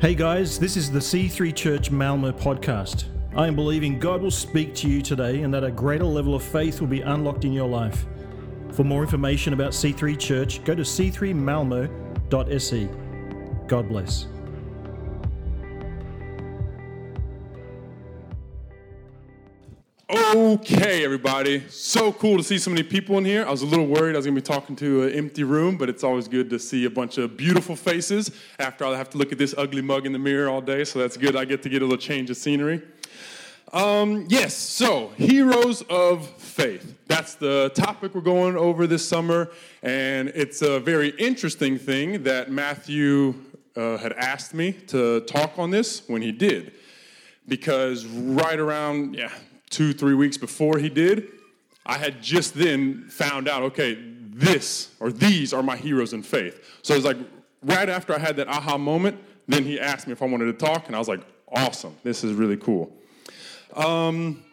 Hey guys, this is the C3 Church Malmö podcast. I am believing God will speak to you today and that a greater level of faith will be unlocked in your life. For more information about C3 Church, go to c3malmo.se. God bless. Okay, everybody. So cool to see so many people in here. I was a little worried I was going to be talking to an empty room, but it's always good to see a bunch of beautiful faces after I have to look at this ugly mug in the mirror all day. So that's good. I get to get a little change of scenery. Um, yes, so heroes of faith. That's the topic we're going over this summer, and it's a very interesting thing that Matthew uh, had asked me to talk on this when he did because right around yeah two, three weeks before he did, I had just then found out, okay, this or these are my heroes in faith. So it was like right after I had that aha moment, then he asked me if I wanted to talk, and I was like, awesome, this is really cool. Um,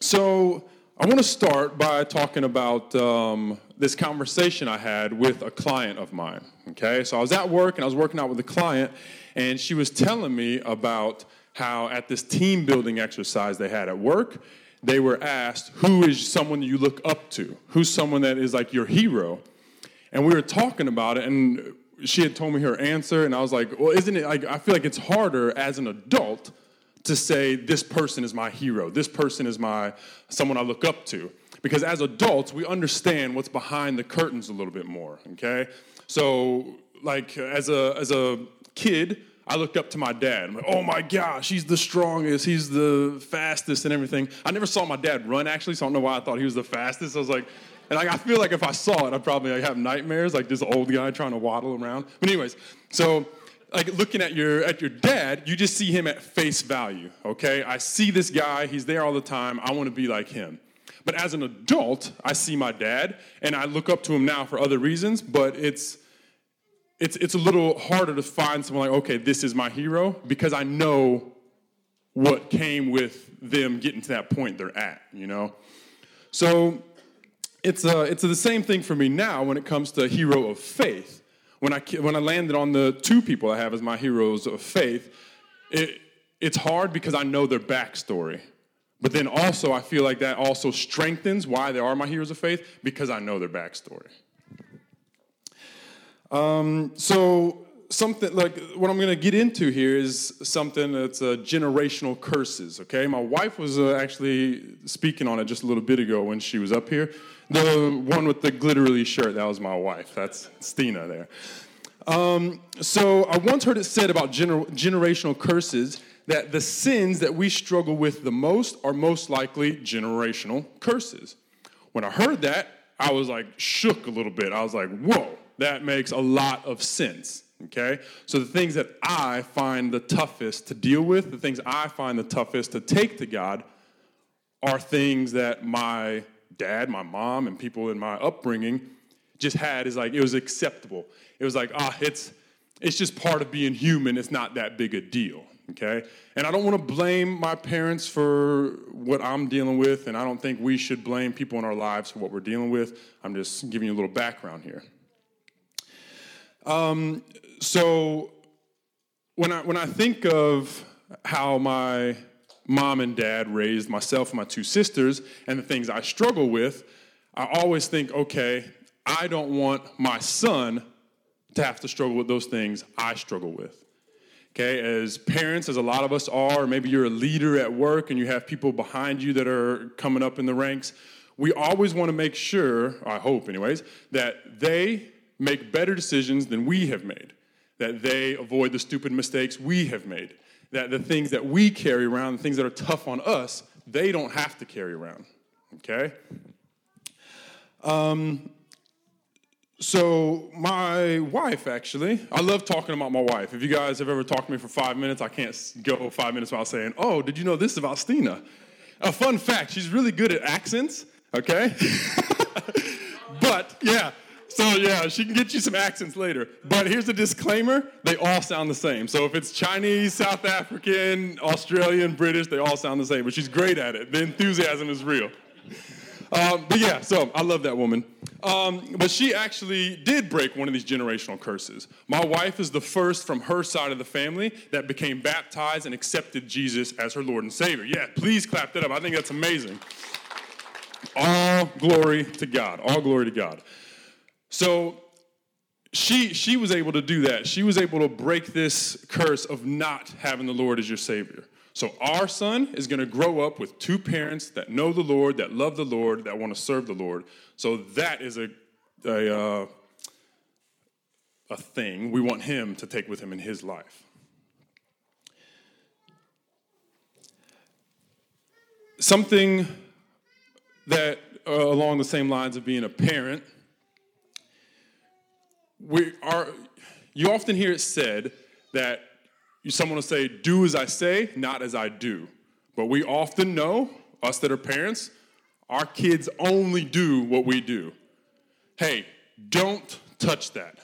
so I want to start by talking about um, this conversation I had with a client of mine. Okay, so I was at work and I was working out with a client, and she was telling me about how at this team building exercise they had at work, they were asked, Who is someone you look up to? Who's someone that is like your hero? And we were talking about it, and she had told me her answer, and I was like, Well, isn't it like, I feel like it's harder as an adult to say, This person is my hero, this person is my, someone I look up to. Because as adults, we understand what's behind the curtains a little bit more, okay? So, like, as a, as a kid, I looked up to my dad. I'm like, oh my gosh, he's the strongest, he's the fastest, and everything. I never saw my dad run actually, so I don't know why I thought he was the fastest. I was like, and I, feel like if I saw it, I'd probably like, have nightmares, like this old guy trying to waddle around. But anyways, so like looking at your at your dad, you just see him at face value. Okay, I see this guy, he's there all the time. I want to be like him. But as an adult, I see my dad, and I look up to him now for other reasons. But it's it's, it's a little harder to find someone like, okay, this is my hero, because I know what came with them getting to that point they're at, you know? So it's, a, it's the same thing for me now when it comes to hero of faith. When I, when I landed on the two people I have as my heroes of faith, it, it's hard because I know their backstory. But then also, I feel like that also strengthens why they are my heroes of faith because I know their backstory. Um, so something like what I'm going to get into here is something that's uh, generational curses. Okay, my wife was uh, actually speaking on it just a little bit ago when she was up here. The one with the glittery shirt that was my wife. That's Stina there. Um, so I once heard it said about gener- generational curses that the sins that we struggle with the most are most likely generational curses. When I heard that, I was like shook a little bit. I was like, whoa that makes a lot of sense. Okay? So the things that I find the toughest to deal with, the things I find the toughest to take to God, are things that my dad, my mom, and people in my upbringing just had is like it was acceptable. It was like, ah, it's it's just part of being human. It's not that big a deal. Okay? And I don't want to blame my parents for what I'm dealing with, and I don't think we should blame people in our lives for what we're dealing with. I'm just giving you a little background here. Um, so when I when I think of how my mom and dad raised myself and my two sisters and the things I struggle with, I always think, okay, I don't want my son to have to struggle with those things I struggle with. Okay, as parents, as a lot of us are, maybe you're a leader at work and you have people behind you that are coming up in the ranks. We always want to make sure, I hope, anyways, that they make better decisions than we have made, that they avoid the stupid mistakes we have made, that the things that we carry around, the things that are tough on us, they don't have to carry around. Okay? Um, so, my wife, actually, I love talking about my wife. If you guys have ever talked to me for five minutes, I can't go five minutes without saying, Oh, did you know this about Stina? A fun fact she's really good at accents, okay? but, yeah, so yeah, she can get you some accents later. But here's a disclaimer: they all sound the same. So if it's Chinese, South African, Australian, British, they all sound the same. But she's great at it. The enthusiasm is real. Um, but yeah, so I love that woman. Um, but she actually did break one of these generational curses. My wife is the first from her side of the family that became baptized and accepted Jesus as her Lord and Savior. Yeah, please clap that up. I think that's amazing. All glory to God. All glory to God. So she she was able to do that. She was able to break this curse of not having the Lord as your Savior. So our son is going to grow up with two parents that know the Lord, that love the Lord, that want to serve the Lord. So that is a a, uh, a thing we want him to take with him in his life. Something that uh, along the same lines of being a parent, we are. You often hear it said that someone will say, Do as I say, not as I do. But we often know, us that are parents, our kids only do what we do. Hey, don't touch that.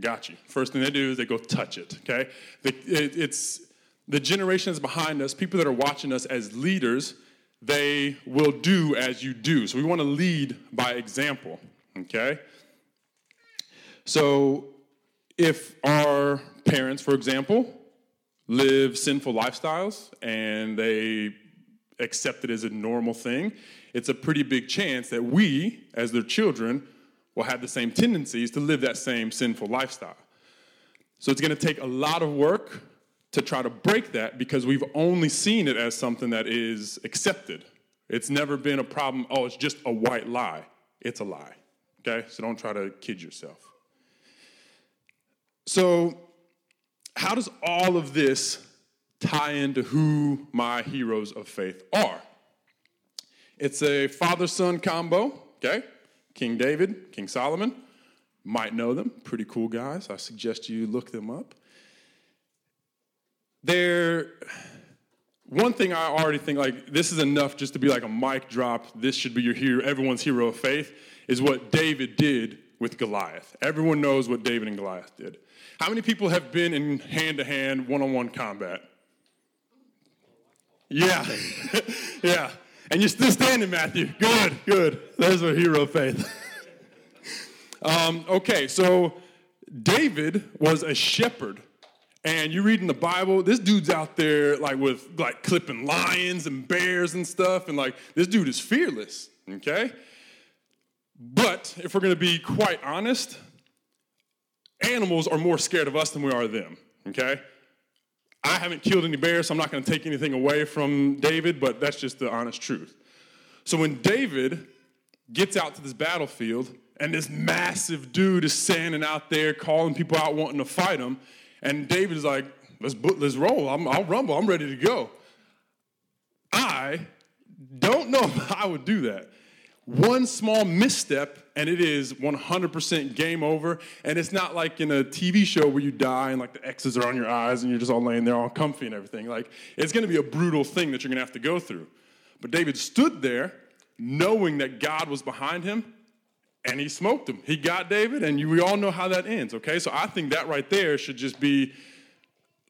Got you. First thing they do is they go touch it, okay? It's the generations behind us, people that are watching us as leaders, they will do as you do. So we want to lead by example, okay? So if our parents, for example, live sinful lifestyles and they accept it as a normal thing, it's a pretty big chance that we, as their children, will have the same tendencies to live that same sinful lifestyle. So it's going to take a lot of work to try to break that because we've only seen it as something that is accepted. It's never been a problem, oh, it's just a white lie. It's a lie. Okay? So don't try to kid yourself. So how does all of this tie into who my heroes of faith are? It's a father son combo, okay? King David, King Solomon. Might know them, pretty cool guys. I suggest you look them up. They're one thing I already think like this is enough just to be like a mic drop. This should be your hero, everyone's hero of faith, is what David did with Goliath. Everyone knows what David and Goliath did. How many people have been in hand to hand, one on one combat? Yeah, yeah. And you're still standing, Matthew. Good, good. There's a hero faith. um, okay, so David was a shepherd. And you read in the Bible, this dude's out there like with like clipping lions and bears and stuff, and like this dude is fearless, okay? But if we're gonna be quite honest, animals are more scared of us than we are of them, okay? I haven't killed any bears, so I'm not going to take anything away from David, but that's just the honest truth. So when David gets out to this battlefield, and this massive dude is standing out there calling people out wanting to fight him, and David is like, let's, let's roll, I'm, I'll rumble, I'm ready to go. I don't know if I would do that. One small misstep, and it is 100% game over. And it's not like in a TV show where you die and like the X's are on your eyes and you're just all laying there all comfy and everything. Like, it's gonna be a brutal thing that you're gonna have to go through. But David stood there knowing that God was behind him and he smoked him. He got David, and you, we all know how that ends, okay? So I think that right there should just be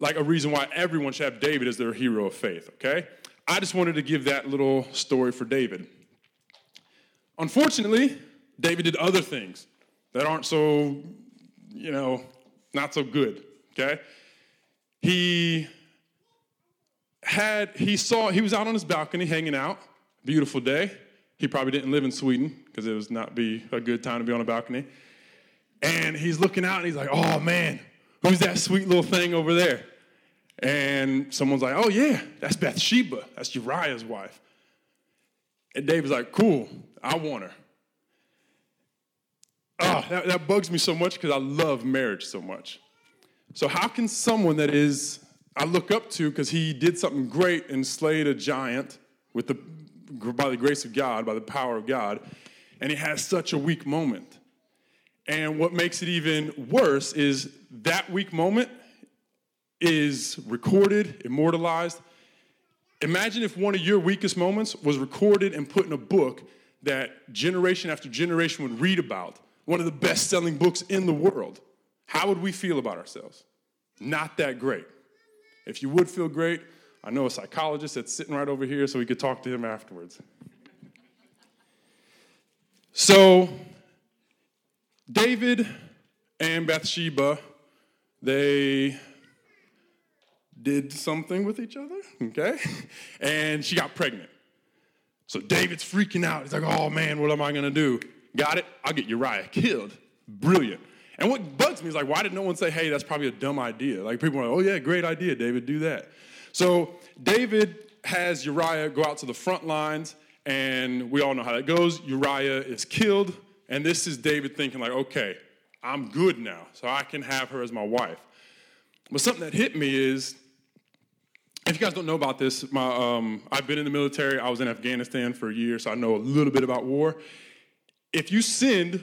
like a reason why everyone should have David as their hero of faith, okay? I just wanted to give that little story for David. Unfortunately, David did other things that aren't so, you know, not so good, okay? He had, he saw, he was out on his balcony hanging out, beautiful day. He probably didn't live in Sweden because it was not be a good time to be on a balcony. And he's looking out and he's like, oh man, who's that sweet little thing over there? And someone's like, oh yeah, that's Bathsheba. That's Uriah's wife. And David's like, cool, I want her. Oh, that, that bugs me so much because I love marriage so much. So, how can someone that is, I look up to because he did something great and slayed a giant with the, by the grace of God, by the power of God, and he has such a weak moment. And what makes it even worse is that weak moment is recorded, immortalized. Imagine if one of your weakest moments was recorded and put in a book that generation after generation would read about, one of the best selling books in the world, how would we feel about ourselves? Not that great. If you would feel great, I know a psychologist that's sitting right over here, so we could talk to him afterwards. So, David and Bathsheba, they did something with each other, okay? And she got pregnant. So David's freaking out. He's like, oh man, what am I gonna do? Got it? I'll get Uriah killed. Brilliant. And what bugs me is like, why did no one say, hey, that's probably a dumb idea? Like people are like, oh yeah, great idea, David, do that. So David has Uriah go out to the front lines, and we all know how that goes. Uriah is killed, and this is David thinking, like, okay, I'm good now, so I can have her as my wife. But something that hit me is if you guys don't know about this, my, um, I've been in the military. I was in Afghanistan for a year, so I know a little bit about war. If you send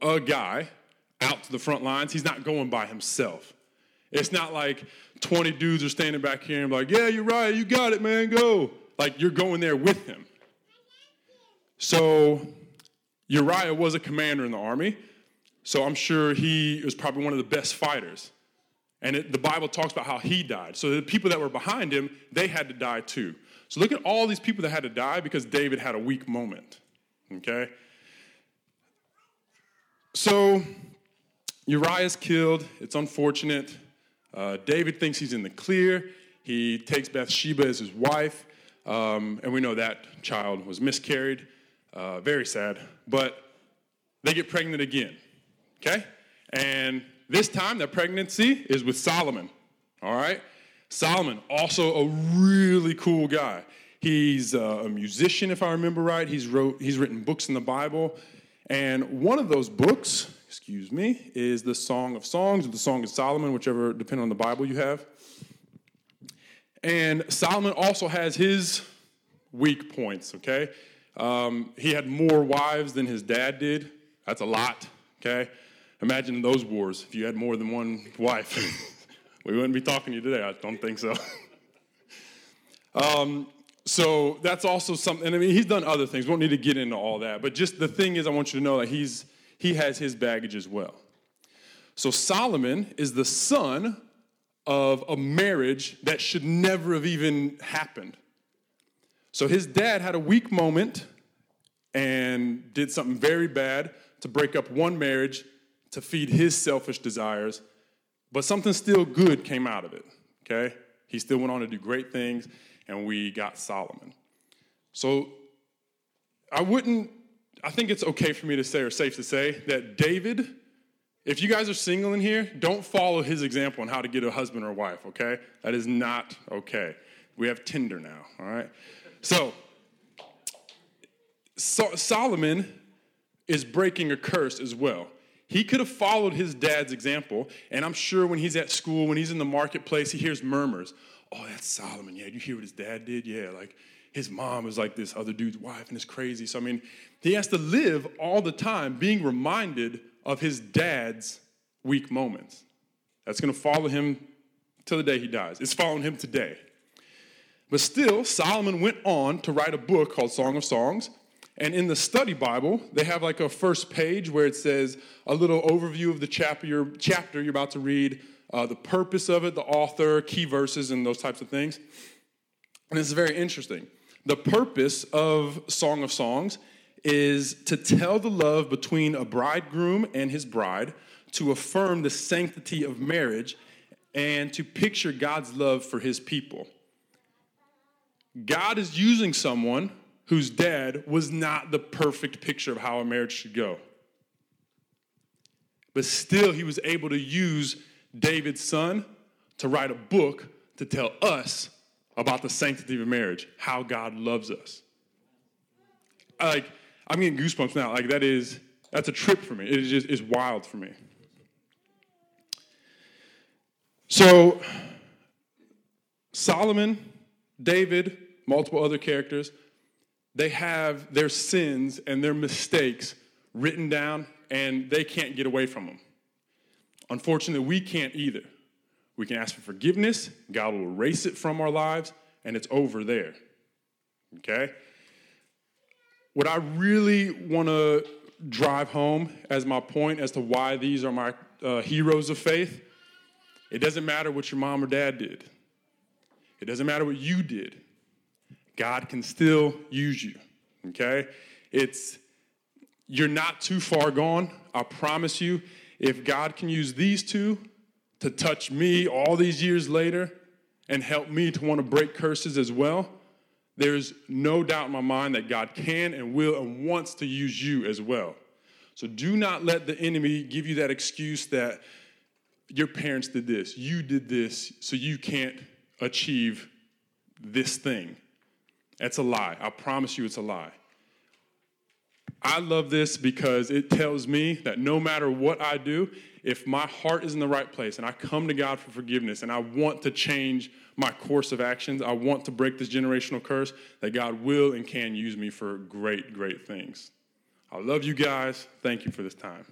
a guy out to the front lines, he's not going by himself. It's not like 20 dudes are standing back here and like, yeah, you're right, you got it, man, go. Like you're going there with him. So Uriah was a commander in the army, so I'm sure he was probably one of the best fighters. And it, the Bible talks about how he died. So the people that were behind him, they had to die too. So look at all these people that had to die because David had a weak moment. Okay? So Uriah's killed. It's unfortunate. Uh, David thinks he's in the clear. He takes Bathsheba as his wife. Um, and we know that child was miscarried. Uh, very sad. But they get pregnant again. Okay? And this time, that pregnancy is with Solomon. All right? Solomon, also a really cool guy. He's a musician, if I remember right. He's, wrote, he's written books in the Bible. And one of those books, excuse me, is the Song of Songs or the Song of Solomon, whichever, depending on the Bible you have. And Solomon also has his weak points, okay? Um, he had more wives than his dad did. That's a lot, okay? Imagine those wars if you had more than one wife. we wouldn't be talking to you today. I don't think so. um, so that's also something. I mean, he's done other things. We won't need to get into all that. But just the thing is, I want you to know that he's he has his baggage as well. So Solomon is the son of a marriage that should never have even happened. So his dad had a weak moment and did something very bad to break up one marriage to feed his selfish desires, but something still good came out of it, okay? He still went on to do great things, and we got Solomon. So I wouldn't, I think it's okay for me to say, or safe to say, that David, if you guys are single in here, don't follow his example on how to get a husband or wife, okay? That is not okay. We have Tinder now, all right? So, so Solomon is breaking a curse as well. He could have followed his dad's example, and I'm sure when he's at school, when he's in the marketplace, he hears murmurs. Oh, that's Solomon. Yeah, you hear what his dad did? Yeah, like his mom is like this other dude's wife, and it's crazy. So, I mean, he has to live all the time being reminded of his dad's weak moments. That's going to follow him till the day he dies. It's following him today. But still, Solomon went on to write a book called Song of Songs, and in the study Bible, they have like a first page where it says a little overview of the chapter you're, chapter you're about to read, uh, the purpose of it, the author, key verses, and those types of things. And it's very interesting. The purpose of Song of Songs is to tell the love between a bridegroom and his bride, to affirm the sanctity of marriage, and to picture God's love for his people. God is using someone whose dad was not the perfect picture of how a marriage should go. But still, he was able to use David's son to write a book to tell us about the sanctity of marriage, how God loves us. Like, I'm getting goosebumps now. Like, that is, that's a trip for me. It is just, it's wild for me. So, Solomon, David, multiple other characters, they have their sins and their mistakes written down and they can't get away from them. Unfortunately, we can't either. We can ask for forgiveness, God will erase it from our lives, and it's over there. Okay? What I really want to drive home as my point as to why these are my uh, heroes of faith, it doesn't matter what your mom or dad did. It doesn't matter what you did. God can still use you. Okay? It's you're not too far gone. I promise you, if God can use these two to touch me all these years later and help me to want to break curses as well, there's no doubt in my mind that God can and will and wants to use you as well. So do not let the enemy give you that excuse that your parents did this, you did this, so you can't achieve this thing. That's a lie. I promise you it's a lie. I love this because it tells me that no matter what I do, if my heart is in the right place and I come to God for forgiveness and I want to change my course of actions, I want to break this generational curse, that God will and can use me for great, great things. I love you guys. Thank you for this time.